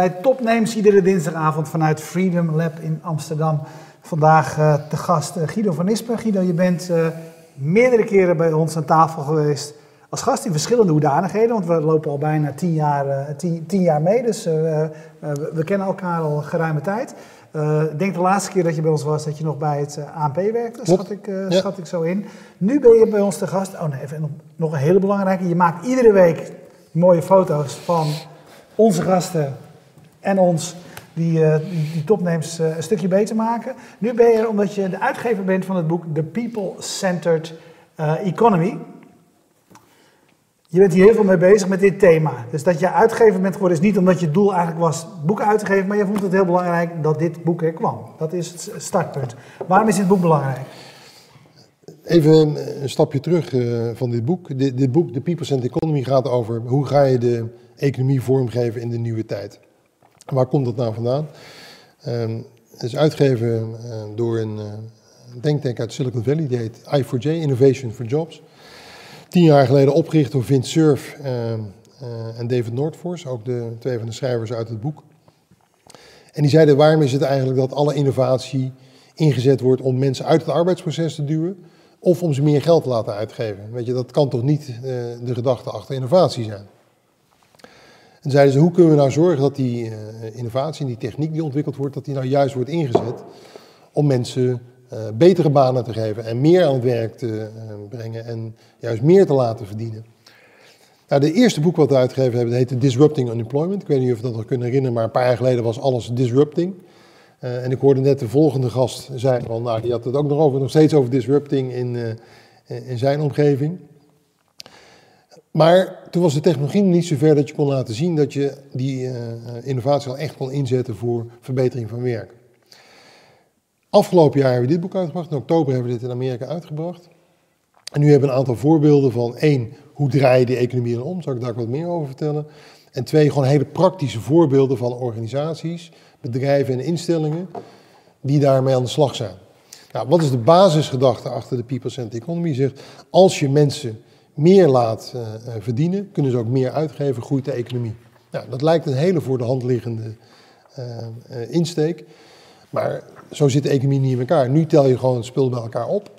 bij Topnames, iedere dinsdagavond vanuit Freedom Lab in Amsterdam. Vandaag uh, te gast uh, Guido van Nispen. Guido, je bent uh, meerdere keren bij ons aan tafel geweest als gast in verschillende hoedanigheden, want we lopen al bijna tien jaar, tien, tien jaar mee, dus we kennen elkaar al geruime tijd. ik denk de laatste keer dat je bij ons was, dat je nog bij het ANP werkte, schat ik, ja. schat ik zo in. Nu ben je bij ons te gast. Oh nee, even nog een hele belangrijke. Je maakt iedere week mooie foto's van onze gasten en ons die, uh, die, topnames uh, een stukje beter maken. Nu ben je, omdat je de uitgever bent van het boek The People-Centered uh, Economy. Je bent hier heel veel mee bezig met dit thema. Dus dat je uitgever bent geworden is niet omdat je doel eigenlijk was boeken uit te geven, maar je vond het heel belangrijk dat dit boek er kwam. Dat is het startpunt. Waarom is dit boek belangrijk? Even een stapje terug van dit boek. Dit, dit boek, The People-Centered Economy, gaat over hoe ga je de economie vormgeven in de nieuwe tijd. Waar komt dat nou vandaan? Um, het is uitgegeven uh, door een uh, denktank uit Silicon Valley, die heet I4J, Innovation for Jobs. Tien jaar geleden opgericht door Vint Cerf uh, en David Nordfors, ook de twee van de schrijvers uit het boek. En die zeiden, waarom is het eigenlijk dat alle innovatie ingezet wordt om mensen uit het arbeidsproces te duwen, of om ze meer geld te laten uitgeven? Weet je, dat kan toch niet de gedachte achter innovatie zijn? En zeiden ze, hoe kunnen we nou zorgen dat die uh, innovatie en die techniek die ontwikkeld wordt, dat die nou juist wordt ingezet om mensen uh, betere banen te geven en meer aan het werk te uh, brengen en juist meer te laten verdienen. Nou, de eerste boek wat we uitgegeven hebben, heette Disrupting Unemployment. Ik weet niet of je dat nog kunnen herinneren, maar een paar jaar geleden was alles disrupting. en ik hoorde net de volgende gast zeggen, nou, die had het ook nog, over, nog steeds over disrupting in, in zijn omgeving. Maar toen was de technologie niet zo ver dat je kon laten zien dat je die uh, innovatie al echt kon inzetten voor verbetering van werk. Afgelopen jaar hebben we dit boek uitgebracht. In oktober hebben we dit in Amerika uitgebracht. En nu hebben we een aantal voorbeelden van één, hoe draai je die economie dan om? Zal ik daar wat meer over vertellen? En twee, gewoon hele praktische voorbeelden van organisaties, bedrijven en instellingen die daarmee aan de slag zijn. Nou, wat is de basisgedachte achter de People-Centered Economy? Zegt, als je mensen meer laat uh, verdienen, kunnen ze ook meer uitgeven, groeit de economie. Nou, dat lijkt een hele voor de hand liggende uh, insteek. Maar zo zit de economie niet in elkaar. Nu tel je gewoon het spul bij elkaar op.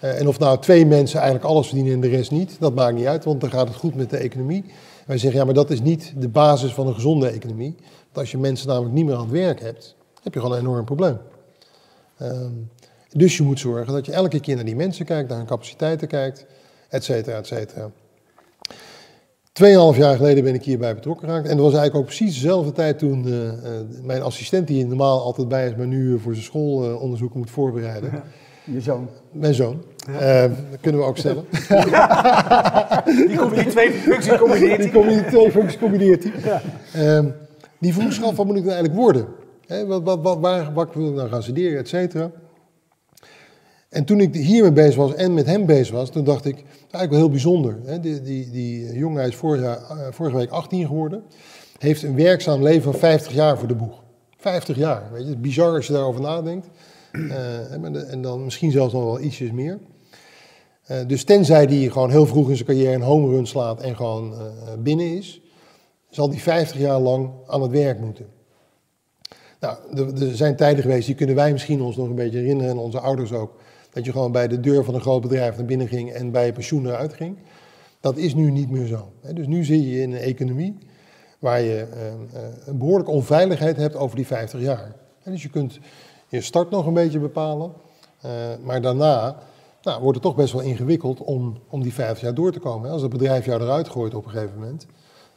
en of nou twee mensen eigenlijk alles verdienen en de rest niet, dat maakt niet uit, want dan gaat het goed met de economie. Wij zeggen, ja, maar dat is niet de basis van een gezonde economie. Want als je mensen namelijk niet meer aan het werk hebt, heb je gewoon een enorm probleem. Um, dus je moet zorgen dat je elke keer naar die mensen kijkt, naar hun capaciteiten kijkt et cetera, et cetera. Tweeënhalf jaar geleden ben ik hierbij betrokken geraakt. En dat was eigenlijk ook precies dezelfde tijd toen uh, uh, mijn assistent, die normaal altijd bij is, maar nu voor zijn schoolonderzoek moet voorbereiden. Ja, je zoon. Mijn zoon. Ja. Uh, dat kunnen we ook stellen. Ja. Die, die twee functies combineert hij. Die twee functies combineert hij. Ja. Ehm, die vroeg zich af, wat moet ik nou eigenlijk worden? Wat, wat, waar, wat wil ik nou gaan studeren, et cetera. En toen ik hiermee bezig was en met hem bezig was, toen dacht ik, eigenlijk wel heel bijzonder. Hè? Die, die, die jongen, is uh, vorige week 18 geworden, heeft een werkzaam leven van 50 jaar voor de boeg. 50 jaar, weet je, bizar als je daarover nadenkt. Uh, en dan misschien zelfs nog wel ietsjes meer. Uh, dus tenzij die gewoon heel vroeg in zijn carrière een home run slaat en gewoon binnen is, zal die 50 jaar lang aan het werk moeten. Nou, er zijn tijden geweest, die kunnen wij misschien ons nog een beetje herinneren en onze ouders ook dat je gewoon bij de deur van een groot bedrijf naar binnen ging en bij je pensioen eruit ging. Dat is nu niet meer zo. Dus nu zit je in een economie waar je een behoorlijke onveiligheid hebt over die 50 jaar. Dus je kunt je start nog een beetje bepalen, maar daarna nou, wordt het toch best wel ingewikkeld om, om die 50 jaar door te komen. Als het bedrijf jou eruit gooit op een gegeven moment,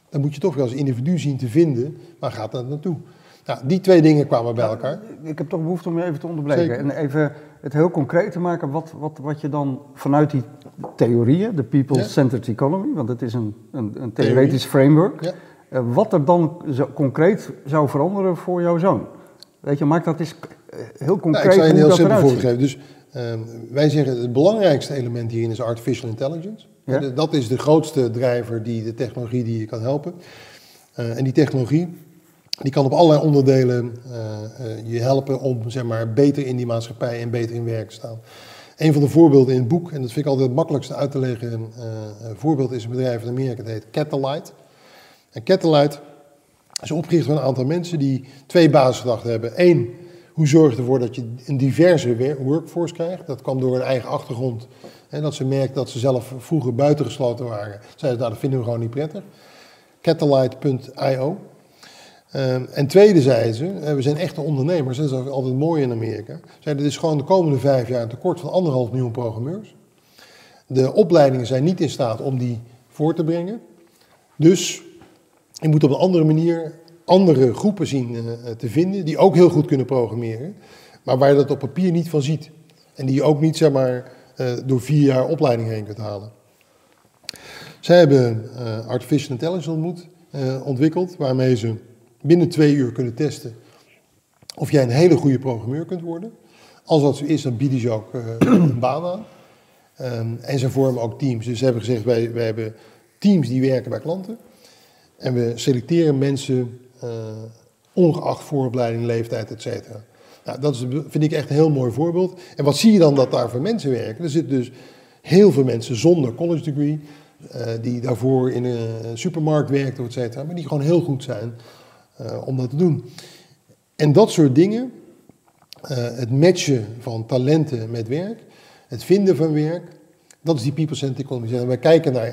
dan moet je toch wel als individu zien te vinden, waar gaat dat naartoe? Nou, die twee dingen kwamen bij elkaar. Ik heb toch behoefte om je even te onderbreken. En even het heel concreet te maken, wat, wat, wat je dan vanuit die theorieën, de people-centered economy, want het is een, een, een theoretisch framework, ja. uh, wat er dan zo concreet zou veranderen voor jouw zoon. Weet je, maak dat eens heel concreet. Nou, ik zal je een heel simpel voorbeeld geven. Dus uh, wij zeggen het belangrijkste element hierin is artificial intelligence. Ja? Dat is de grootste drijver, die, de technologie die je kan helpen. Uh, en die technologie die kan op allerlei onderdelen uh, uh, je helpen om zeg maar, beter in die maatschappij en beter in werk te staan. Een van de voorbeelden in het boek, en dat vind ik altijd het makkelijkste uit te leggen, uh, voorbeeld is een bedrijf in Amerika, dat heet Catalyte. En Catalyte is opgericht door een aantal mensen die twee basisgedachten hebben. Eén, hoe zorg je ervoor dat je een diverse workforce krijgt? Dat kwam door hun eigen achtergrond. En dat ze merkt dat ze zelf vroeger buitengesloten waren. Zeiden nou, dat vinden we gewoon niet prettig. Catalyte.io. Um, en tweede zeiden ze, we zijn echte ondernemers, dat is altijd mooi in Amerika. Zeiden, dit is gewoon de komende vijf jaar een tekort van anderhalf miljoen programmeurs. De opleidingen zijn niet in staat om die voor te brengen. Dus je moet op een andere manier andere groepen zien uh, te vinden die ook heel goed kunnen programmeren, maar waar je dat op papier niet van ziet. En die je ook niet zeg maar, uh, door vier jaar opleiding heen kunt halen. Zij hebben Artificial Intelligence ontmoet, ontwikkeld, waarmee ze binnen twee uur kunnen testen of jij een hele goede programmeur kunt worden. Als dat zo is, dan bieden ze ook een baan aan. Um, en ze vormen ook teams. Dus ze hebben gezegd, wij, wij hebben teams die werken bij klanten. En we selecteren mensen uh, ongeacht vooropleiding, leeftijd, et cetera. Nou, dat is, vind ik echt een heel mooi voorbeeld. En wat zie je dan dat daar voor mensen werken? Er zitten dus heel veel mensen zonder college degree, uh, die daarvoor in een supermarkt werken, et cetera, maar die gewoon heel goed zijn om dat te doen. En dat soort dingen, het matchen van talenten met werk, het vinden van werk, dat is die people-centered economy. Wij kijken naar...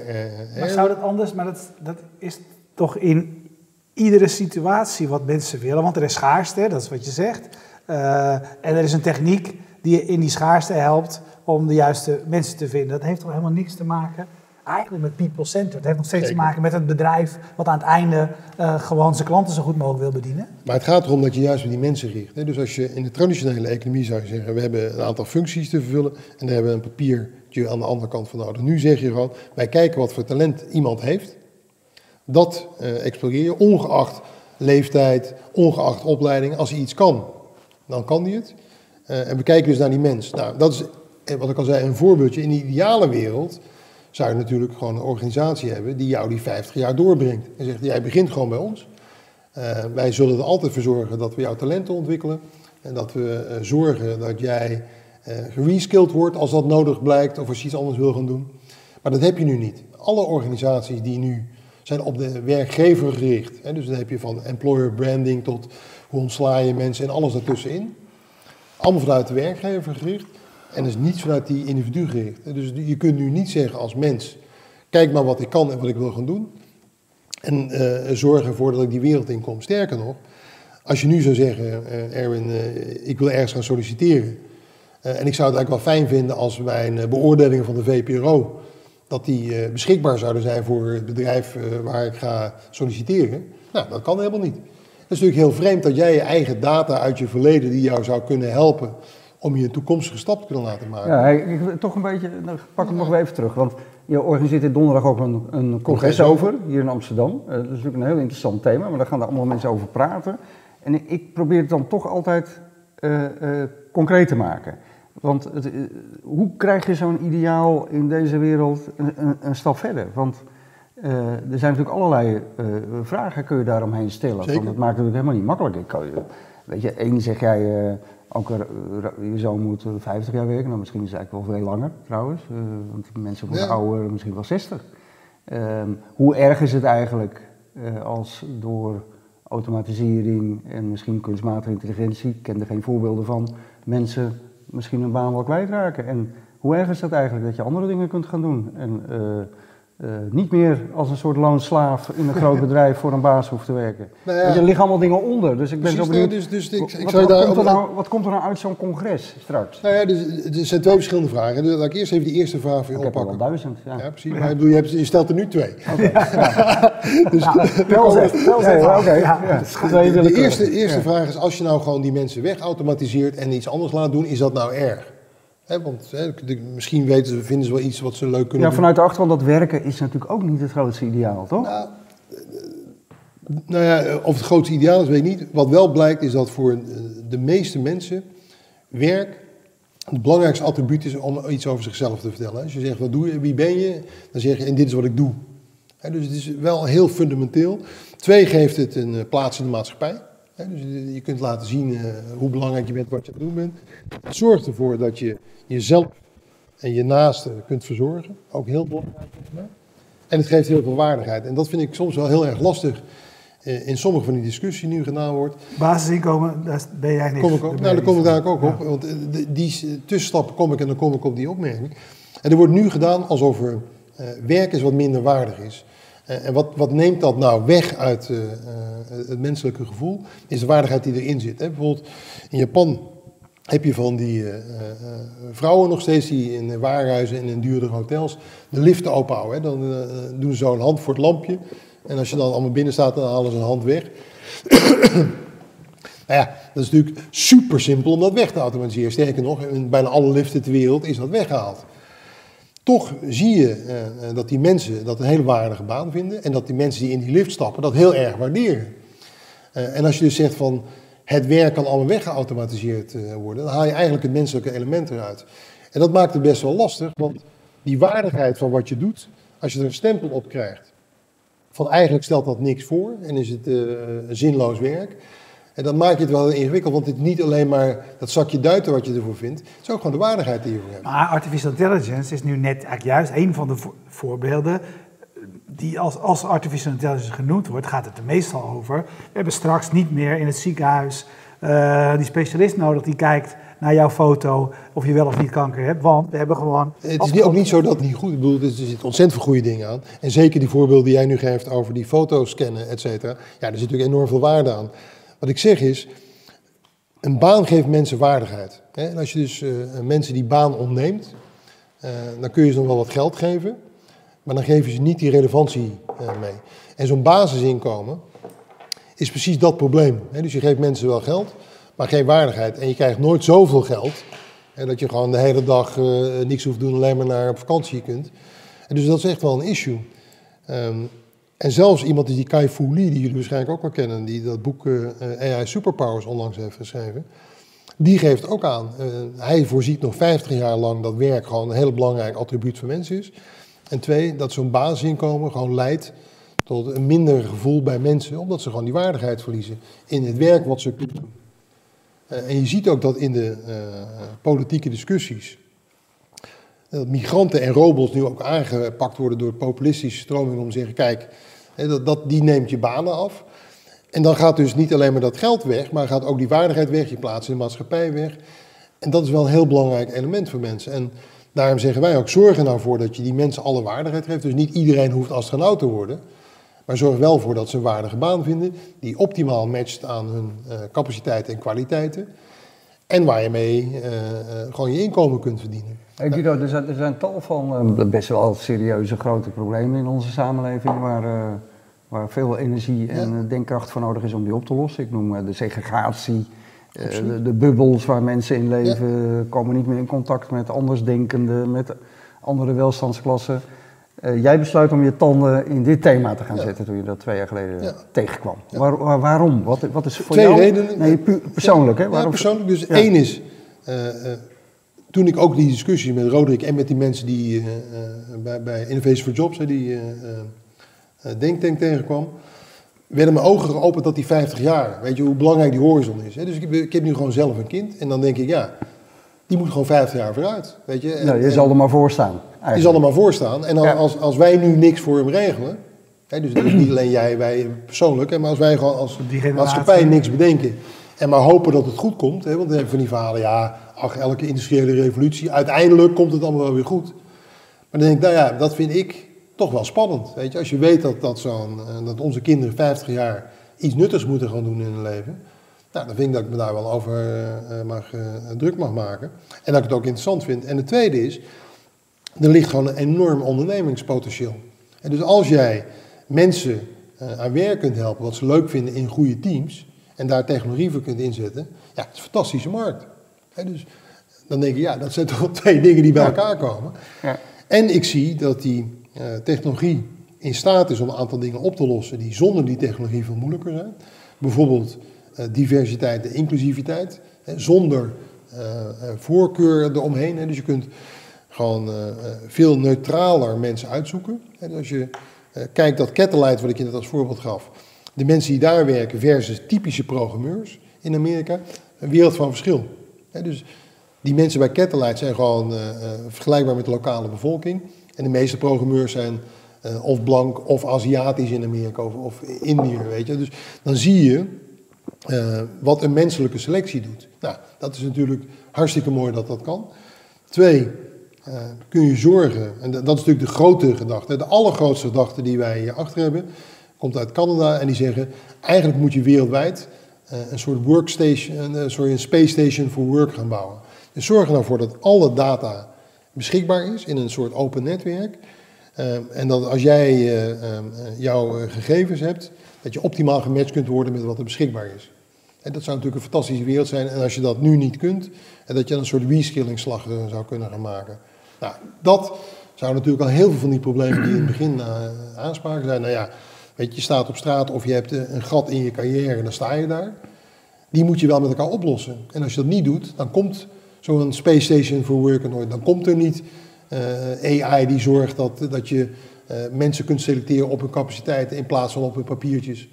maar zou dat anders, maar dat, dat is toch in iedere situatie wat mensen willen. Want er is schaarste, dat is wat je zegt. En er is een techniek die je in die schaarste helpt om de juiste mensen te vinden. Dat heeft toch helemaal niks te maken eigenlijk met people-centered. Het heeft nog steeds te maken met het bedrijf wat aan het einde uh, gewoon zijn klanten zo goed mogelijk wil bedienen. Maar het gaat erom dat je juist op die mensen richt. Hè? Dus als je in de traditionele economie zou zeggen, we hebben een aantal functies te vervullen en daar hebben we een papiertje aan de andere kant van nodig. Nu zeg je gewoon, wij kijken wat voor talent iemand heeft. Dat uh, exploreer je, ongeacht leeftijd, ongeacht opleiding. Als hij iets kan, dan kan hij het. Uh, en we kijken dus naar die mens. Nou, dat is, eh, wat ik al zei, een voorbeeldje. In de ideale wereld zou je natuurlijk gewoon een organisatie hebben die jou die 50 jaar doorbrengt. En zegt, jij begint gewoon bij ons. Uh, wij zullen er altijd voor zorgen dat we jouw talenten ontwikkelen. En dat we uh, zorgen dat jij uh, gereskilled wordt als dat nodig blijkt of als je iets anders wil gaan doen. Maar dat heb je nu niet. Alle organisaties die nu zijn op de werkgever gericht. Hè? Dus dan heb je van employer branding tot hoe ontsla je mensen en alles daartussenin. Allemaal vanuit de werkgever gericht. En dus niets vanuit die individu gericht. Dus je kunt nu niet zeggen als mens, kijk maar wat ik kan en wat ik wil gaan doen. En uh, zorg ervoor dat ik die wereld in kom. Sterker nog, als je nu zou zeggen, uh, Erwin, uh, ik wil ergens gaan solliciteren. en ik zou het eigenlijk wel fijn vinden als mijn beoordelingen van de VPRO dat die beschikbaar zouden zijn voor het bedrijf waar ik ga solliciteren. Nou, dat kan helemaal niet. Het is natuurlijk heel vreemd dat jij je eigen data uit je verleden die jou zou kunnen helpen om je toekomstige stap te kunnen laten maken. Ja, ik, toch een beetje, dan pak ik nog even terug, want je organiseert dit donderdag ook een, een congres over, hier in Amsterdam. Uh, dat is natuurlijk een heel interessant thema, maar daar gaan er allemaal mensen over praten. En ik, probeer het dan toch altijd concreet te maken. Want het, eh, hoe krijg je zo'n ideaal in deze wereld een, een, een stap verder? Want uh, er zijn natuurlijk allerlei uh, vragen kun je daaromheen stellen. Zeker. Want dat maakt het natuurlijk helemaal niet makkelijk. Ik kan, weet je, één zeg jij, uh, ook je zoon moet 50 jaar werken. Nou, misschien is het eigenlijk wel veel langer trouwens. want mensen worden ja. ouder, misschien wel 60. Ehm, hoe erg is het eigenlijk als door automatisering en misschien kunstmatige intelligentie, ik ken er geen voorbeelden van, mensen misschien een baan wel kwijtraken. En hoe erg is dat eigenlijk dat je andere dingen kunt gaan doen? En uh, uh, niet meer als een soort loonslaaf in een groot bedrijf voor een baas hoeft te werken. Nou ja. Er liggen allemaal dingen onder. Dus ik ben zo benieuwd. Dus, dus, ik, ik wat, zou wat, daar komt er nou, wat komt er nou uit zo'n congres straks? Nou ja, dus, er zijn twee verschillende vragen. Dus laat ik eerst even die eerste vraag voor je ik oppakken. Heb er al duizend. Ja, ja precies. Maar bedoel, je, hebt, je, stelt er nu twee. Dus, wel wel ja. De, de eerste, eerste vraag is, als je nou gewoon die mensen wegautomatiseert en iets anders laat doen, is dat nou erg? He, want he, misschien weten ze, vinden ze wel iets wat ze leuk kunnen ja, vanuit de achtergrond dat werken is natuurlijk ook niet het grootste ideaal, toch? Nou, nou ja, of het grootste ideaal is, weet ik niet. Wat wel blijkt is dat voor de meeste mensen werk het belangrijkste attribuut is om iets over zichzelf te vertellen. Als je zegt, wat doe je, wie ben je? Dan zeg je, en dit is wat ik doe. He, dus het is wel heel fundamenteel. Twee, geeft het een plaats in de maatschappij. Dus je kunt laten zien uh, hoe belangrijk je bent, wat je aan het doen bent. Het zorgt ervoor dat je jezelf en je naasten kunt verzorgen. Ook heel belangrijk. En het geeft heel veel waardigheid. En dat vind ik soms wel heel erg lastig in sommige van die discussies nu gedaan wordt. Basisinkomen, daar ben jij niet. Kom ik ook, nou, daar kom ik daar ook op. Want die tussenstappen kom ik en dan kom ik op die opmerking. En er wordt nu gedaan alsof er werk is wat minder waardig is. Uh, en wat, wat neemt dat nou weg uit uh, het menselijke gevoel? Is de waardigheid die erin zit. Hè? Bijvoorbeeld in Japan heb je van die vrouwen nog steeds die in warenhuizen en in duurdere hotels de liften openhouden. Hè? Dan doen ze zo een hand voor het lampje. En als je dan allemaal binnen staat, dan halen ze een hand weg. nou ja, dat is natuurlijk super simpel om dat weg te automatiseren. Sterker nog, in bijna alle liften ter wereld is dat weggehaald. Toch zie je uh, dat die mensen dat een hele waardige baan vinden en dat die mensen die in die lift stappen dat heel erg waarderen. Uh, en als je dus zegt van het werk kan allemaal weggeautomatiseerd worden, dan haal je eigenlijk het menselijke element eruit. En dat maakt het best wel lastig, want die waardigheid van wat je doet, als je er een stempel op krijgt, van eigenlijk stelt dat niks voor en is het zinloos werk, en dan maak je het wel ingewikkeld, want het is niet alleen maar dat zakje duiten wat je ervoor vindt. Het is ook gewoon de waardigheid die je ervoor hebt. Maar artificial intelligence is nu net eigenlijk juist een van de voorbeelden die als, als artificial intelligence genoemd wordt, gaat het er meestal over. We hebben straks niet meer in het ziekenhuis uh, die specialist nodig die kijkt naar jouw foto of je wel of niet kanker hebt. Want we hebben gewoon. Het is ook niet zo dat het niet goed is. Ik bedoel, er zitten ontzettend veel goede dingen aan. En zeker die voorbeelden die jij nu geeft over die foto's scannen, et cetera. Ja, er zit natuurlijk enorm veel waarde aan. Wat ik zeg is, een baan geeft mensen waardigheid. En als je dus uh, mensen die baan ontneemt, uh, dan kun je ze nog wel wat geld geven, maar dan geven ze niet die relevantie uh, mee. En zo'n basisinkomen is precies dat probleem. Dus je geeft mensen wel geld, maar geen waardigheid. En je krijgt nooit zoveel geld, dat je gewoon de hele dag niks hoeft doen, alleen maar naar op vakantie kunt. En dus dat is echt wel een issue. En zelfs iemand die Kai Fu Lee, die jullie waarschijnlijk ook wel kennen, die dat boek eh, AI Superpowers onlangs heeft geschreven, die geeft ook aan. Uh, hij voorziet nog 50 jaar lang dat werk gewoon een heel belangrijk attribuut van mensen is. En twee, dat zo'n basisinkomen gewoon leidt tot een minder gevoel bij mensen, omdat ze gewoon die waardigheid verliezen in het werk wat ze kunnen doen. Uh, en je ziet ook dat in de politieke discussies, dat migranten en robots nu ook aangepakt worden door populistische stromingen om te zeggen, kijk, dat, dat, die neemt je banen af. En dan gaat dus niet alleen maar dat geld weg, maar gaat ook die waardigheid weg, je plaats in de maatschappij weg. En dat is wel een heel belangrijk element voor mensen. En daarom zeggen wij ook, zorg er nou voor dat je die mensen alle waardigheid geeft. Dus niet iedereen hoeft astronaut te worden. Maar zorg wel voor dat ze een waardige baan vinden, die optimaal matcht aan hun uh, capaciteiten en kwaliteiten. En waar je mee uh, uh, gewoon je inkomen kunt verdienen. Hey Guido, er zijn, er zijn tal van best wel serieuze grote problemen in onze samenleving waar, waar veel energie en ja. denkkracht voor nodig is om die op te lossen. Ik noem de segregatie, de, de, bubbels waar mensen in leven, ja. komen niet meer in contact met andersdenkenden, met andere welstandsklassen. Jij besluit om je tanden in dit thema te gaan ja. zetten toen je dat twee jaar geleden tegenkwam. Waar, waar, waarom? Wat, wat is voor Twee jou? redenen. Nee, persoonlijk hè? Waarom? persoonlijk. Dus één is toen ik ook die discussie met Roderick en met die mensen die uh, bij, bij Innovation for Jobs, die denktank tegenkwam, werden mijn ogen geopend dat die 50 jaar, weet je hoe belangrijk die horizon is. Hè? Dus ik, ik, heb nu gewoon zelf een kind en dan denk ik, ja, die moet gewoon 50 jaar vooruit. Weet je? En, nou, je zal er maar voor staan. Eigenlijk. Je zal er maar voor staan. En dan, ja. als, als wij nu niks voor hem regelen, hè, dus niet alleen jij, wij persoonlijk, hè, maar als wij gewoon als maatschappij niks bedenken en maar hopen dat het goed komt, hè, want dan hebben van die verhalen, ja, ach, elke industriële revolutie, uiteindelijk komt het allemaal wel weer goed. Maar dan denk ik, nou ja, dat vind ik toch wel spannend. Weet je? Als je weet dat, dat, zo'n, dat onze kinderen 50 jaar iets nuttigs moeten gaan doen in hun leven, nou, dan vind ik dat ik me daar wel over uh, mag, uh, druk mag maken. En dat ik het ook interessant vind. En de tweede is, er ligt gewoon een enorm ondernemingspotentieel. En dus als jij mensen uh, aan werk kunt helpen, wat ze leuk vinden in goede teams, en daar technologie voor kunt inzetten, ja, het is een fantastische markt. Dus dan denk je, ja, dat zijn toch twee dingen die bij elkaar komen. Ja. En ik zie dat die technologie in staat is om een aantal dingen op te lossen die zonder die technologie veel moeilijker zijn. Bijvoorbeeld diversiteit en inclusiviteit, zonder uh, voorkeur eromheen. Dus je kunt gewoon veel neutraler mensen uitzoeken. Dus als je kijkt dat Catalyte, wat ik je net als voorbeeld gaf, de mensen die daar werken versus typische programmeurs in Amerika, een wereld van verschil. dus die mensen bij Catalyte zijn gewoon vergelijkbaar met de lokale bevolking. En de meeste programmeurs zijn eh, of blank of Aziatisch in Amerika of, of Indië, weet je. Dus dan zie je eh, wat een menselijke selectie doet. Nou, dat is natuurlijk hartstikke mooi dat dat kan. Twee, uh, kun je zorgen, en dat is natuurlijk de grote gedachte, de allergrootste gedachte die wij achter hebben, komt uit Canada en die zeggen, eigenlijk moet je wereldwijd uh, een soort workstation, sorry, een space station for work gaan bouwen. Dus zorg er nou voor dat alle data beschikbaar is in een soort open netwerk. en dat als jij jouw gegevens hebt, dat je optimaal gematcht kunt worden met wat er beschikbaar is. En dat zou natuurlijk een fantastische wereld zijn. En als je dat nu niet kunt, en dat je een soort reskilling-slag zou kunnen gaan maken. Nou, dat zou natuurlijk al heel veel van die problemen die in het begin uh, aanspraken zijn. Nou ja, weet je, je staat op straat of je hebt een gat in je carrière en dan sta je daar. Die moet je wel met elkaar oplossen. En als je dat niet doet, dan komt zo'n Space Station for Work nooit. Dan komt er niet AI die zorgt dat, dat je mensen kunt selecteren op hun capaciteiten in plaats van op hun papiertjes.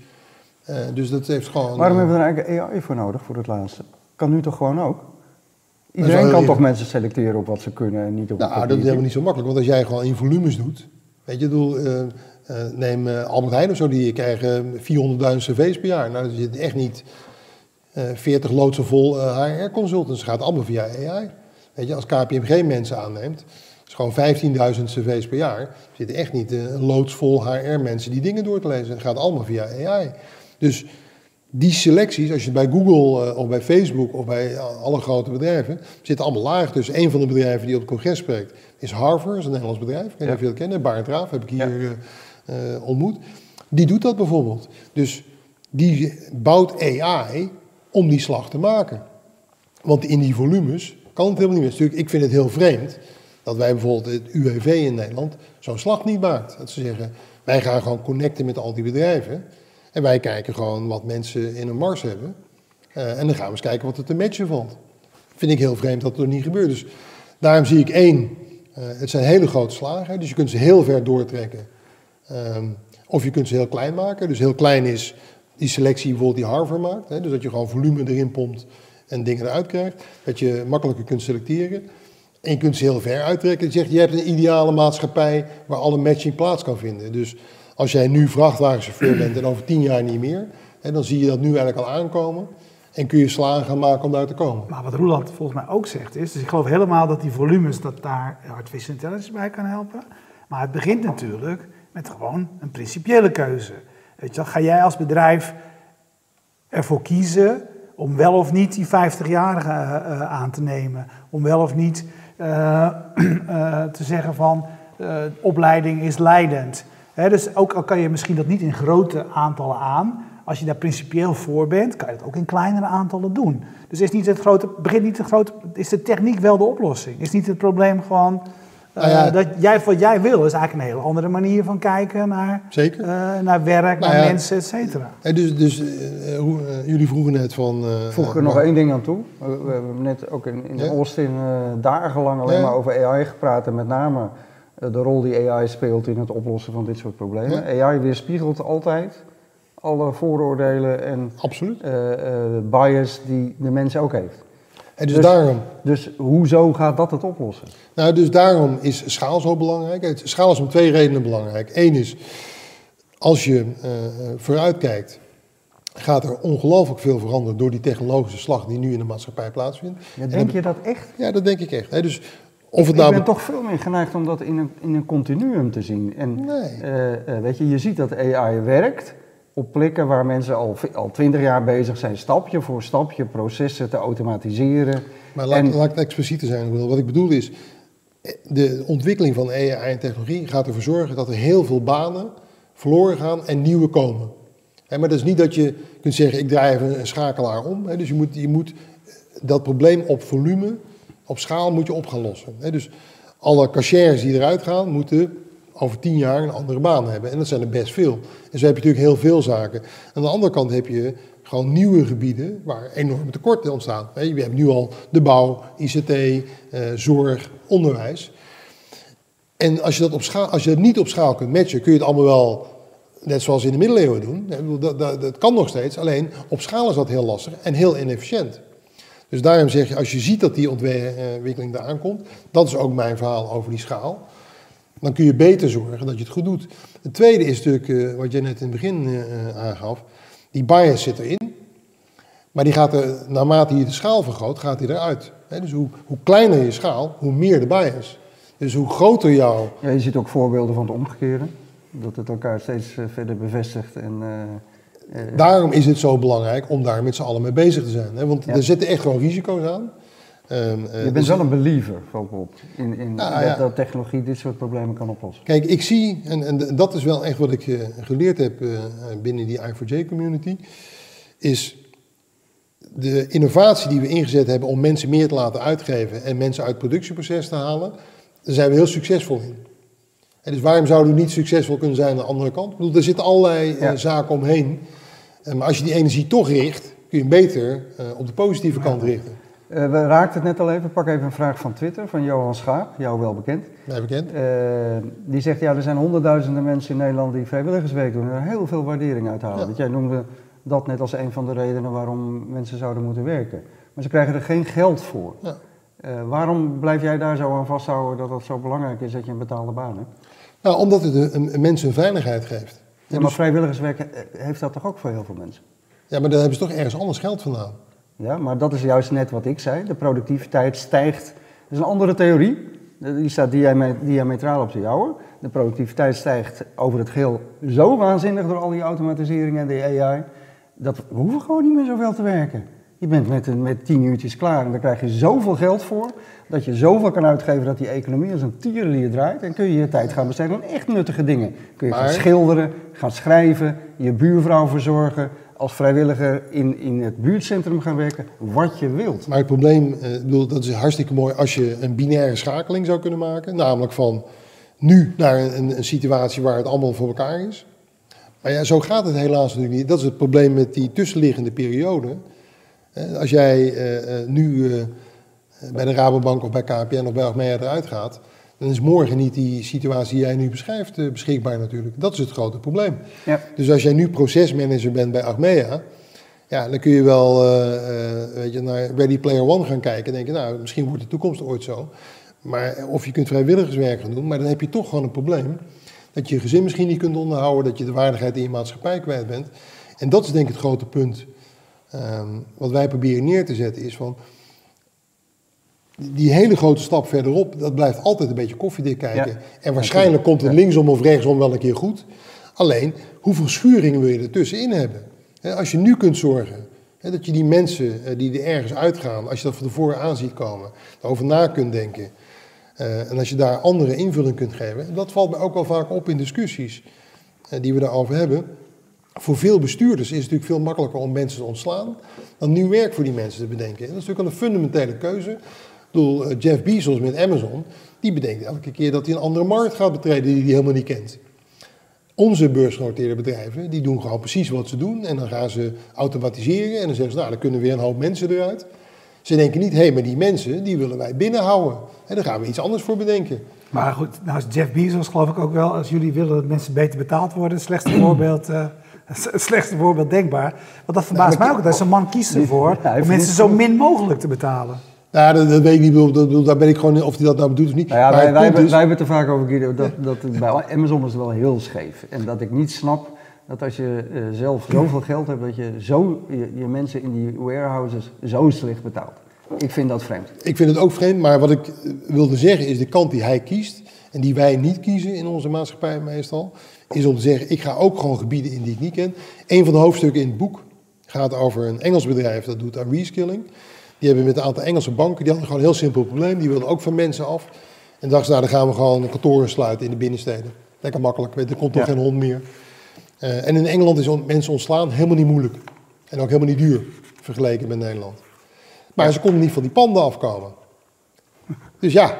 Uh, dus dat heeft gewoon. Waarom hebben we er eigenlijk AI voor nodig voor het laatste? Kan nu toch gewoon ook? Iedereen kan toch mensen selecteren op wat ze kunnen en niet op Nou, dat is helemaal niet zo makkelijk. Want als jij gewoon in volumes doet. Weet je, bedoel, uh, uh, neem uh, Albert Heijn of zo, die krijgen 400.000 cv's per jaar. Nou, er zitten echt niet 40 loodsen vol HR-consultants. Het gaat allemaal via AI. Weet je, als KPMG mensen aanneemt, gewoon 15.000 cv's per jaar. Er zitten echt niet een loods vol HR-mensen die dingen door te lezen. Het gaat allemaal via AI. Dus die selecties, als je bij Google uh, of bij Facebook of bij alle grote bedrijven, zitten allemaal laag tussen. Een van de bedrijven die op het congres spreekt is Harvard, dat is een Nederlands bedrijf. Ik weet niet of je dat kennen. Barend Raaf heb ik hier ja. uh, ontmoet. Die doet dat bijvoorbeeld. Dus die bouwt AI om die slag te maken. Want in die volumes kan het helemaal niet meer. Natuurlijk, ik vind het heel vreemd dat wij bijvoorbeeld het UWV in Nederland zo'n slag niet maakt. Dat ze zeggen, wij gaan gewoon connecten met al die bedrijven. En wij kijken gewoon wat mensen in een mars hebben. Uh, en dan gaan we eens kijken wat er te matchen valt. Vind ik heel vreemd dat er niet gebeurt. Dus daarom zie ik één, uh, het zijn hele grote slagen. Dus je kunt ze heel ver doortrekken. Um, of je kunt ze heel klein maken. Dus heel klein is die selectie bijvoorbeeld die Harvard maakt. Hè, dus dat je gewoon volume erin pompt en dingen eruit krijgt. Dat je makkelijker kunt selecteren. En je kunt ze heel ver uittrekken. Je zegt, je hebt een ideale maatschappij waar alle matching plaats kan vinden. Dus als jij nu vrachtwagenchauffeur bent en over tien jaar niet meer, hè, dan zie je dat nu eigenlijk al aankomen. En kun je slagen gaan maken om daar te komen. Maar wat Roeland volgens mij ook zegt is, dus ik geloof helemaal dat die volumes, dat daar artificial intelligence bij kan helpen. Maar het begint natuurlijk met gewoon een principiële keuze. Weet je, ga jij als bedrijf ervoor kiezen om wel of niet die 50-jarige uh, aan te nemen? Om wel of niet te zeggen van opleiding is leidend? Dus ook al kan je misschien dat niet in grote aantallen aan, als je daar principieel voor bent, kan je het ook in kleinere aantallen doen. Dus is, niet het grote, begint niet het grote, is de techniek wel de oplossing? Is niet het probleem gewoon nou ja, dat jij, wat jij wil, is eigenlijk een hele andere manier van kijken naar, Zeker. Uh, naar werk, nou naar ja, mensen, et cetera. Dus, dus uh, hoe, jullie vroegen net van... Voeg ik er nog één ding aan toe. We, we hebben net ook in, in ja? Austin dagenlang alleen maar over AI gepraat en met name de rol die AI speelt in het oplossen van dit soort problemen. Ja. AI weerspiegelt altijd alle vooroordelen en Absoluut. Uh, uh, bias die de mens ook heeft. En dus, dus, daarom. Dus hoezo gaat dat het oplossen? Nou, dus daarom is schaal zo belangrijk. Schaal is om twee redenen belangrijk. Eén is, als je uh, vooruitkijkt, gaat er ongelooflijk veel veranderen door die technologische slag die nu in de maatschappij plaatsvindt. Ja, denk je dat echt? Ja, dat denk ik echt. Hè. Dus of het ik nou ben toch veel meer geneigd om dat in een, in een continuum te zien. En nee. uh, weet je, je ziet dat AI werkt op plekken waar mensen al, al twintig jaar bezig zijn, stapje voor stapje processen te automatiseren. Maar laat, en, laat ik expliciet zijn. Wat ik bedoel is, de ontwikkeling van AI en technologie gaat ervoor zorgen dat er heel veel banen verloren gaan en nieuwe komen. Maar dat is niet dat je kunt zeggen, ik draai even een schakelaar om. Dus je moet, je moet dat probleem op volume op schaal moet je op gaan lossen. Dus alle cashiers die eruit gaan, moeten over tien jaar een andere baan hebben. En dat zijn er best veel. En zo heb je natuurlijk heel veel zaken. Aan de andere kant heb je gewoon nieuwe gebieden waar enorme tekorten ontstaan. Je hebt nu al de bouw, ICT, eh, zorg, onderwijs. En als je, dat op als je niet op schaal kunt matchen, kun je het allemaal wel, net zoals in de middeleeuwen doen. Dat, dat, dat kan nog steeds, alleen op schaal is dat heel lastig en heel inefficiënt. Dus daarom zeg je, als je ziet dat die ontwikkeling eraan komt, dat is ook mijn verhaal over die schaal. Dan kun je beter zorgen dat je het goed doet. Het tweede is natuurlijk, wat jij net in het begin aangaf, die bias zit erin. Maar die gaat er, naarmate je de schaal vergroot, gaat die eruit. dus hoe, hoe kleiner je schaal, hoe meer de bias. Dus hoe groter jouw... Ja, je ziet ook voorbeelden van het omgekeerde. Dat het elkaar steeds eh, verder bevestigt. En, uh, Daarom is het zo belangrijk om daar met z'n allen mee bezig te zijn. Hè? Want er zitten echt gewoon risico's aan. Um, je bent dus wel een believer, op, in, in nou, dat, dat, technologie dit soort problemen kan oplossen. Kijk, ik zie, en, en dat is wel echt wat ik geleerd heb binnen die i4J-community, is de innovatie die we ingezet hebben om mensen meer te laten uitgeven en mensen uit het productieproces te halen, daar zijn we heel succesvol in. En dus waarom zouden we niet succesvol kunnen zijn aan de andere kant? Ik bedoel, er zitten allerlei eh, zaken omheen. Maar als je die energie toch richt, kun je hem beter op de positieve kant richten. We raakten het net al even. Pak even een vraag van Twitter van Johan Schaap, jou wel bekend. Mij bekend. die zegt, ja, er zijn honderdduizenden mensen in Nederland die vrijwilligerswerk doen en er heel veel waardering uithalen. Ja. Dat jij noemde dat net als een van de redenen waarom mensen zouden moeten werken. Maar ze krijgen er geen geld voor. Ja. Uh, waarom blijf jij daar zo aan vasthouden dat het zo belangrijk is dat je een betaalde baan hebt? Nou, omdat het een, een mensen een veiligheid geeft. Ja, maar dus... vrijwilligerswerk eh, heeft dat toch ook voor heel veel mensen? Ja, maar dan hebben ze toch ergens anders geld vandaan. Ja, maar dat is juist net wat ik zei. De productiviteit stijgt. Dat is een andere theorie. Die staat diametraal op de jouwe. De productiviteit stijgt over het geheel zo waanzinnig door al die automatisering en de AI dat we hoeven gewoon niet meer zoveel te werken. Je bent met, met tien uurtjes klaar en daar krijg je zoveel geld voor, dat je zoveel kan uitgeven dat die economie als een tierenlier draait. En kun je je tijd gaan besteden aan echt nuttige dingen. Kun je gaan schilderen, gaan schrijven, je buurvrouw verzorgen, als vrijwilliger in, in het buurtcentrum gaan werken, wat je wilt. Maar het probleem, eh, bedoel, dat is hartstikke mooi als je een binaire schakeling zou kunnen maken. Namelijk van nu naar een, een situatie waar het allemaal voor elkaar is. Maar ja, zo gaat het helaas natuurlijk niet. Dat is het probleem met die tussenliggende periode. Als jij uh, nu uh, bij de Rabobank of bij KPN of bij Achmea eruit gaat, dan is morgen niet die situatie die jij nu beschrijft beschikbaar natuurlijk. Dat is het grote probleem. Ja. Dus als jij nu procesmanager bent bij Achmea, ja, dan kun je wel weet je, naar Ready Player One gaan kijken en denken, nou, misschien wordt de toekomst ooit zo. Maar, of je kunt vrijwilligerswerk gaan doen, maar dan heb je toch gewoon een probleem dat je je gezin misschien niet kunt onderhouden, dat je de waardigheid in je maatschappij kwijt bent. En dat is denk ik het grote punt ehm, wat wij proberen neer te zetten, is van die hele grote stap verderop, dat blijft altijd een beetje koffiedik kijken. en waarschijnlijk komt het linksom of rechtsom wel een keer goed. Alleen, hoeveel schuringen wil je ertussenin hebben? Als je nu kunt zorgen dat je die mensen eh, die er ergens uitgaan, als je dat van tevoren aan ziet komen, over na kunt denken. Uh, en als je daar andere invulling kunt geven, dat valt mij ook wel vaak op in discussies uh, die we daarover hebben. Voor veel bestuurders is het natuurlijk veel makkelijker om mensen te ontslaan dan nieuw werk voor die mensen te bedenken. En dat is natuurlijk een fundamentele keuze. Ik bedoel, uh, Jeff Bezos met Amazon, die bedenkt elke keer dat hij een andere markt gaat betreden die hij helemaal niet kent. Onze beursgenoteerde bedrijven, die doen gewoon precies wat ze doen. En dan gaan ze automatiseren en dan zeggen ze, nou, dan kunnen weer een hoop mensen eruit. Ze denken niet, hé, hey, maar die mensen, die willen wij binnenhouden. En daar gaan we iets anders voor bedenken. Maar goed, nou is Jeff Bezos geloof ik ook wel, als jullie willen dat mensen beter betaald worden, het slechtste voorbeeld, uh, het slechtste voorbeeld denkbaar. Want dat verbaast mij ook, dat een man kiest ervoor om mensen zo min mogelijk te betalen. Ja, dat, dat weet ik niet, dat, daar ben ik gewoon of hij dat nou bedoelt of niet. Nou ja, wij, wij, hebben, wij hebben het er vaak over, Guido, dat, dat bij Amazon is het wel heel scheef. En dat ik niet snap dat als je uh, zelf zoveel geld hebt, dat je zo je, je mensen in die warehouses zo slecht betaalt. Ik vind dat vreemd. Ik vind het ook vreemd, maar wat ik eh, wilde zeggen is de kant die hij kiest en die wij niet kiezen in onze maatschappij meestal, is om te zeggen, ik ga ook gewoon gebieden in die ik niet ken. Een van de hoofdstukken in het boek gaat over een Engels bedrijf dat doet aan reskilling. Die hebben met een aantal Engelse banken, die hadden gewoon een heel simpel probleem. Die wilden ook van mensen af. En dachten, nou dan gaan we gewoon kantoren sluiten in de binnensteden. Lekker makkelijk, er komt toch geen hond meer. Uh, en in Engeland is mensen ontslaan helemaal niet moeilijk. En ook helemaal niet duur, vergeleken met Nederland. Maar ze konden niet van die panden afkomen. Dus ja,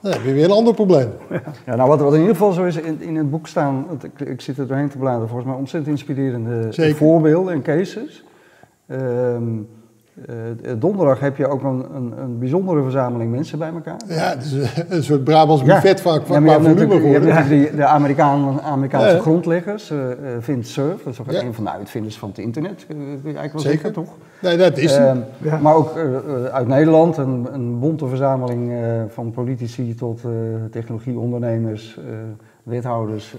dan heb je weer een ander probleem. Ja, nou wat, wat in ieder geval zo is in, in het boek staan, ik, ik zit er doorheen te bladeren, volgens mij ontzettend inspirerende voorbeelden en cases. Um, Uh, donderdag heb je ook een, een, een, bijzondere verzameling mensen bij elkaar. Ja, het is een soort Brabants buffet van, van ja, volume Je hebt de, de Amerikaan, Amerikaanse grondleggers, uh, Vint Cerf, dat is ook een van de uitvinders van het internet, kun je eigenlijk wel Zeker. zeggen, toch? Nee, dat is uh, Maar ook uit Nederland, een, een bonte verzameling van politici tot technologieondernemers, wethouders,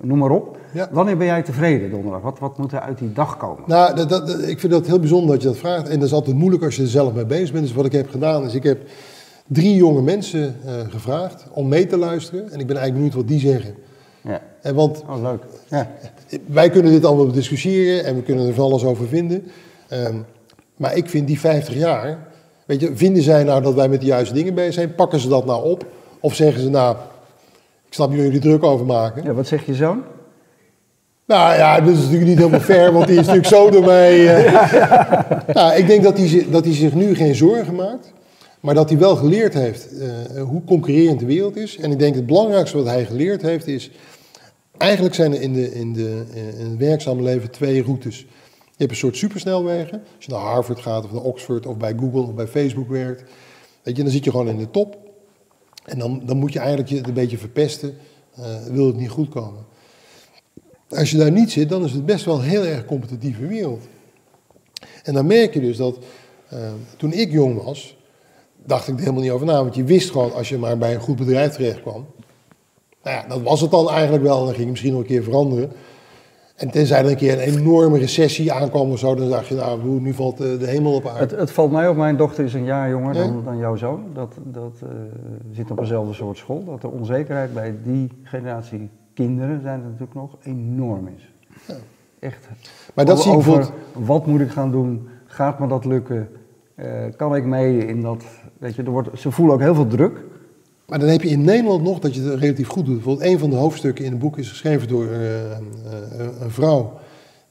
noem maar op. Wanneer ben jij tevreden donderdag? Wat, wat moet er uit die dag komen? Nou, dat, dat, ik vind dat heel bijzonder dat je dat vraagt. En dat is altijd moeilijk als je er zelf mee bezig bent. Dus wat ik heb gedaan is, ik heb drie jonge mensen uh, gevraagd om mee te luisteren. En ik ben eigenlijk benieuwd wat die zeggen. Ja. En want oh, leuk. Ja. wij kunnen dit allemaal discussiëren en we kunnen er van alles over vinden. Um, maar ik vind die 50 jaar, weet je, vinden zij nou dat wij met de juiste dingen bezig zijn? Pakken ze dat nou op? Of zeggen ze nou, ik snap jullie druk over maken. Ja, wat zeg je zoon? Nou ja, dat is natuurlijk niet helemaal fair, want die is natuurlijk zo door mij. Uh... Nou, ik denk dat hij, dat hij zich nu geen zorgen maakt, maar dat hij wel geleerd heeft uh, hoe concurrerend de wereld is. En ik denk het belangrijkste wat hij geleerd heeft is, eigenlijk zijn er in, de, in, de, eh, in het werkzame leven twee routes. Je hebt een soort supersnelwegen. Als je naar Harvard gaat of naar Oxford of bij Google of bij Facebook werkt, weet je, dan zit je gewoon in de top. En dan, dan moet je eigenlijk je een beetje verpesten, uh, wil het niet goed komen. Als je daar niet zit, dan is het best wel een heel erg competitieve wereld. En dan merk je dus dat uh, toen ik jong was, dacht ik er helemaal niet over na. Want je wist gewoon, als je maar bij een goed bedrijf terecht kwam. Nou ja, dat was het dan eigenlijk wel. Dan ging je misschien nog een keer veranderen. En tenzij er een keer een enorme recessie aankwam of zo, dan dacht je, nou, nu valt de, hemel op aarde. Het, het, valt mij op, mijn dochter is een jaar jonger dan, dan jouw zoon. Dat, dat uh, zit op dezelfde soort school. Dat de onzekerheid bij die generatie kinderen, zijn er natuurlijk nog, enorm is. Ja. Echt. Maar dat zie ik over, wat moet ik gaan doen? Gaat me dat lukken? Uh, kan ik mee in dat, weet je, er wordt, ze voelen ook heel veel druk. Maar dan heb je in Nederland nog dat je het relatief goed doet. Bijvoorbeeld een van de hoofdstukken in het boek is geschreven door uh, een vrouw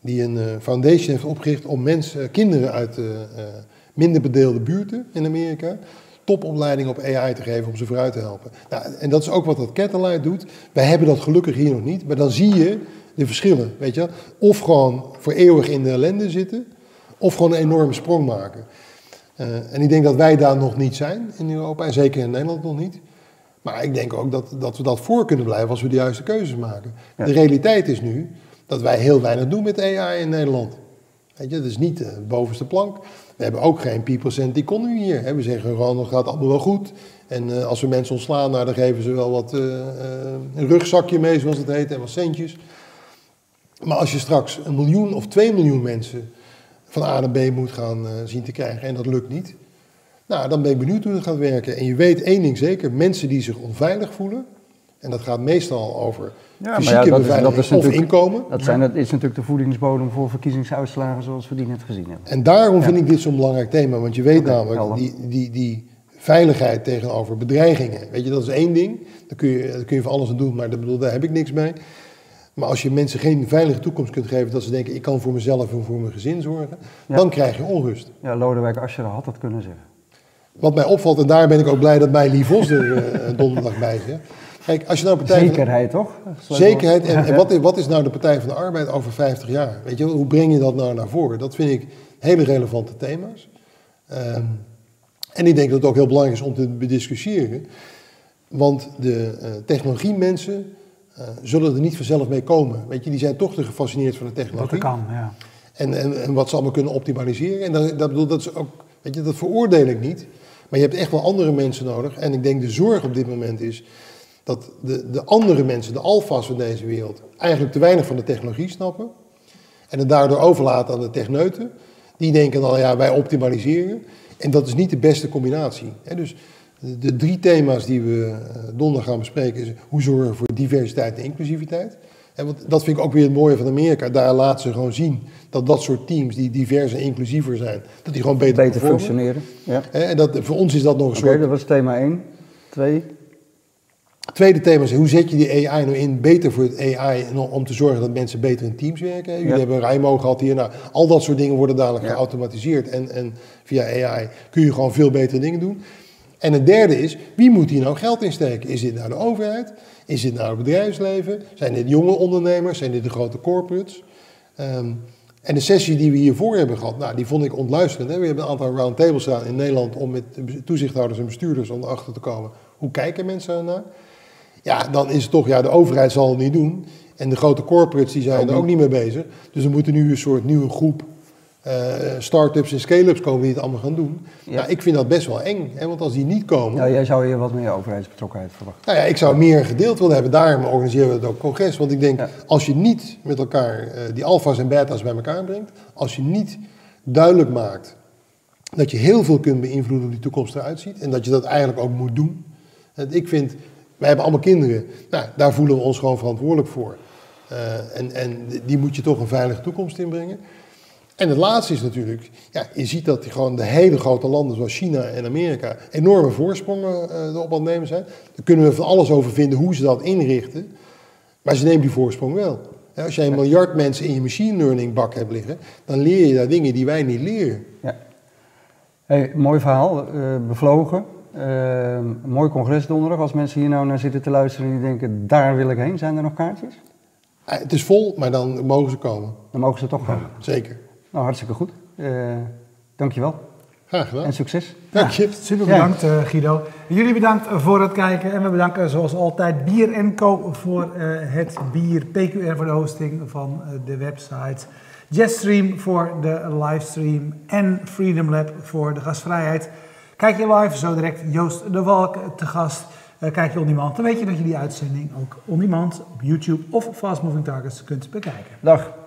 die een foundation heeft opgericht om mensen, kinderen uit minder bedeelde buurten in Amerika topopleiding op AI te geven om ze vooruit te helpen. Nou, en dat is ook wat dat Catalyte doet. Wij hebben dat gelukkig hier nog niet, maar dan zie je de verschillen, weet je. Of gewoon voor eeuwig in de ellende zitten, of gewoon een enorme sprong maken. En ik denk dat wij daar nog niet zijn in Europa, en zeker in Nederland nog niet. Maar ik denk ook dat, dat we dat voor kunnen blijven als we de juiste keuzes maken. De realiteit is nu dat wij heel weinig doen met AI in Nederland. Weet je, dat is niet de bovenste plank. We hebben ook geen people-cent economy hier. We zeggen gewoon, het gaat allemaal wel goed. En uh, als we mensen ontslaan, nou, dan geven ze wel wat, uh, een rugzakje mee, zoals het heet, en wat centjes. Maar als je straks een miljoen of twee miljoen mensen van A naar B moet gaan zien te krijgen en dat lukt niet, nou, dan ben ik benieuwd hoe het gaat werken. En je weet één ding zeker, mensen die zich onveilig voelen, en dat gaat meestal over ja, fysieke ja, beveiliging is, of inkomen. Dat, zijn, dat is natuurlijk de voedingsbodem voor verkiezingsuitslagen zoals we die net gezien hebben. En daarom vind ik dit zo'n belangrijk thema, want je weet namelijk, die, die, die veiligheid tegenover bedreigingen, weet je, dat is één ding. Daar kun je, daar kun je van alles aan doen, maar dat bedoel, daar heb ik niks mee. Maar als je mensen geen veilige toekomst kunt geven, dat ze denken, ik kan voor mezelf en voor mijn gezin zorgen, dan krijg je onrust. Ja, Lodewijk Asscher had dat kunnen zeggen. Wat mij opvalt, en daar ben ik ook blij dat mij Vos er uh, donderdag bij zegt. Kijk, als je nou partij Zekerheid, toch? Zekerheid. En, en wat, is, wat, is nou de Partij van de Arbeid over 50 jaar? Weet je, hoe breng je dat nou naar voren? Dat vind ik hele relevante thema's. Um, en ik denk dat het ook heel belangrijk is om te bediscussiëren. Want de uh, technologiemensen uh, zullen er niet vanzelf mee komen. Weet je, die zijn toch te gefascineerd van de technologie. Wat er kan, ja. En, en, en wat ze allemaal kunnen optimaliseren. En dat, dat, bedoel, dat is ook Weet je, dat veroordeel ik niet. Maar je hebt echt wel andere mensen nodig. En ik denk de zorg op dit moment is dat de, de andere mensen, de alfa's van deze wereld, eigenlijk te weinig van de technologie snappen. En het daardoor overlaten aan de techneuten. Die denken dan, ja, wij optimaliseren. En dat is niet de beste combinatie. Dus de drie thema's die we eh, donderdag gaan bespreken is hoe zorgen we voor diversiteit en inclusiviteit. En want dat vind ik ook weer het mooie van Amerika. Daar laten ze gewoon zien dat dat soort teams die divers en inclusiever zijn, dat die gewoon beter, beter functioneren. Ja. En dat, voor ons is dat nog een okay, soort... dat was thema 1. Twee? Tweede thema is, hoe zet je die AI nou in beter voor het AI om te zorgen dat mensen beter in teams werken? Jullie hebben Rijmo gehad hier. Nou, al dat soort dingen worden dadelijk geautomatiseerd. En, en via AI kun je gewoon veel betere dingen doen. En het derde is, wie moet hier nou geld in steken? Is dit nou de overheid? Is dit nou het bedrijfsleven? Zijn dit jonge ondernemers? Zijn dit de grote corporates? Um, En de sessie die we hiervoor hebben gehad, nou, die vond ik ontluisterend. Hè? We hebben een aantal roundtables staan in Nederland om met toezichthouders en bestuurders om erachter te komen. Hoe kijken mensen ernaar? Ja, dan is het toch, ja, de overheid zal het niet doen. En de grote corporates die zijn er ook niet mee bezig. Dus er moeten nu een soort nieuwe groep uh, start-ups en scale-ups komen die het allemaal gaan doen. Ja. Nou, ik vind dat best wel eng, hè, want als die niet komen... Ja, jij zou hier wat meer overheidsbetrokkenheid verwachten. Nou ja, ik zou meer gedeeld willen hebben. Daarom organiseren we het ook congres. Want ik denk, als je niet met elkaar uh, die alfa's en beta's bij elkaar brengt... als je niet duidelijk maakt dat je heel veel kunt beïnvloeden hoe die toekomst eruit ziet... en dat je dat eigenlijk ook moet doen. En ik vind, wij hebben allemaal kinderen. Nou, daar voelen we ons gewoon verantwoordelijk voor. Uh, en, en die moet je toch een veilige toekomst inbrengen. En het laatste is natuurlijk, ja, je ziet dat die gewoon de hele grote landen zoals China en Amerika enorme voorsprongen uh, erop aan het nemen zijn. Daar kunnen we van alles over vinden hoe ze dat inrichten. Maar ze nemen die voorsprong wel. als jij een miljard mensen in je machine learning bak hebt liggen, dan leer je daar dingen die wij niet leren. Ja. Hey, mooi verhaal, uh, bevlogen. Uh, mooi congres donderdag. Als mensen hier nou naar zitten te luisteren en die denken, daar wil ik heen, zijn er nog kaartjes? het is vol, maar dan mogen ze komen. Dan mogen ze toch komen. Zeker. Nou, hartstikke goed. Uh, dankjewel. Graag gedaan. En succes. Dank je. super bedankt uh, Guido. Jullie bedankt voor het kijken. En we bedanken zoals altijd Bier Co voor uh, het bier. PQR voor de hosting van de website. Jetstream voor de livestream. En Freedom Lab voor de gastvrijheid. Kijk je live, zo direct Joost de Walk te gast. kijk je on demand, dan weet je dat je die uitzending ook on demand op YouTube of Fast Moving Targets kunt bekijken. Dag.